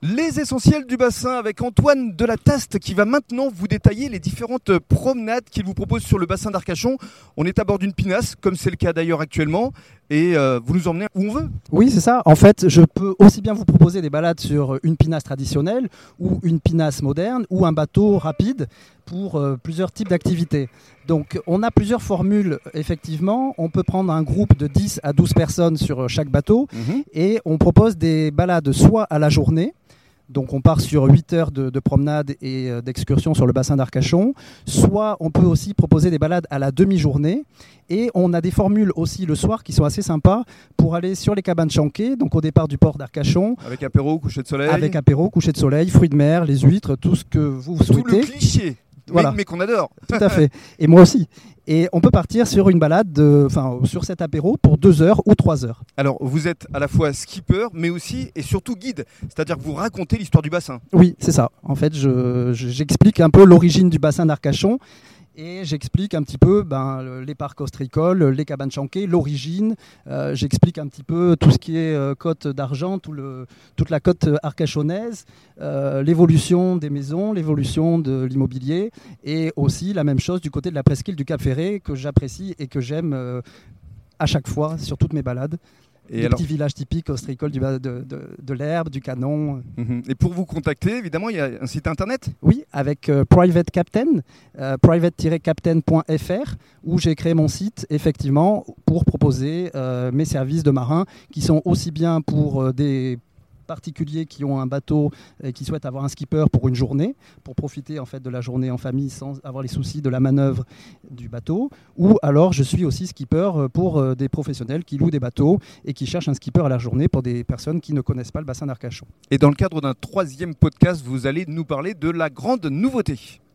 Les essentiels du bassin avec Antoine Delataste qui va maintenant vous détailler les différentes promenades qu'il vous propose sur le bassin d'Arcachon. On est à bord d'une pinasse, comme c'est le cas d'ailleurs actuellement, et euh, vous nous emmenez où on veut. Oui, c'est ça. En fait, je peux aussi bien vous proposer des balades sur une pinasse traditionnelle ou une pinasse moderne ou un bateau rapide pour euh, plusieurs types d'activités. Donc, on a plusieurs formules, effectivement. On peut prendre un groupe de 10 à 12 personnes sur chaque bateau Mhm. et on propose des balades soit à la journée, donc on part sur 8 heures de, de promenade et euh, d'excursion sur le bassin d'Arcachon, soit on peut aussi proposer des balades à la demi-journée, et on a des formules aussi le soir qui sont assez sympas pour aller sur les cabanes chanquées, donc au départ du port d'Arcachon, Avec apéro, coucher de soleil. avec apéro, coucher de soleil, fruits de mer, les huîtres, tout ce que vous tout le souhaitez. cliché, mais- Voilà. mais, qu'on adore. Tout à fait. Et moi aussi. Et on peut partir sur une balade, de- enfin sur cet apéro pour 2 heures ou 3 heures. Alors, vous êtes à la fois skipper, mais aussi et surtout guide, c'est-à-dire que vous racontez l'histoire du bassin. Oui, c'est ça. En fait, je- je- j'explique un peu l'origine du bassin d'Arcachon et j'explique un petit peu ben, le- les parcs ostréicoles, les cabanes chanquées, l'origine. Euh, j'explique un petit peu tout ce qui est euh, côte d'argent, toute la côte arcachonnaise, euh, l'évolution des maisons, l'évolution de l'immobilier et aussi la même chose du côté de la presqu'île du Cap Ferré que j'apprécie et que j'aime euh, à chaque fois sur toutes mes balades. Et des alors, petits villages typiques ostréicoles du ba- de, de- de l'herbe, du canon. Mhm. et pour vous contacter, évidemment, il y a un site internet. Oui, avec euh, Private Captain, euh, private-captain.fr, où j'ai créé mon site, effectivement, pour proposer euh, mes services de marin, qui sont aussi bien pour euh, des particuliers qui ont un bateau et qui souhaitent avoir un skipper pour une journée, pour profiter en fait de la journée en famille sans avoir les soucis de la manœuvre du bateau, ou alors je suis aussi skipper euh, pour euh, des professionnels qui louent des bateaux et qui cherchent un skipper à la journée pour des personnes qui ne connaissent pas le bassin d'Arcachon. Et dans le cadre d'un troisième podcast, vous allez nous parler de la grande nouveauté.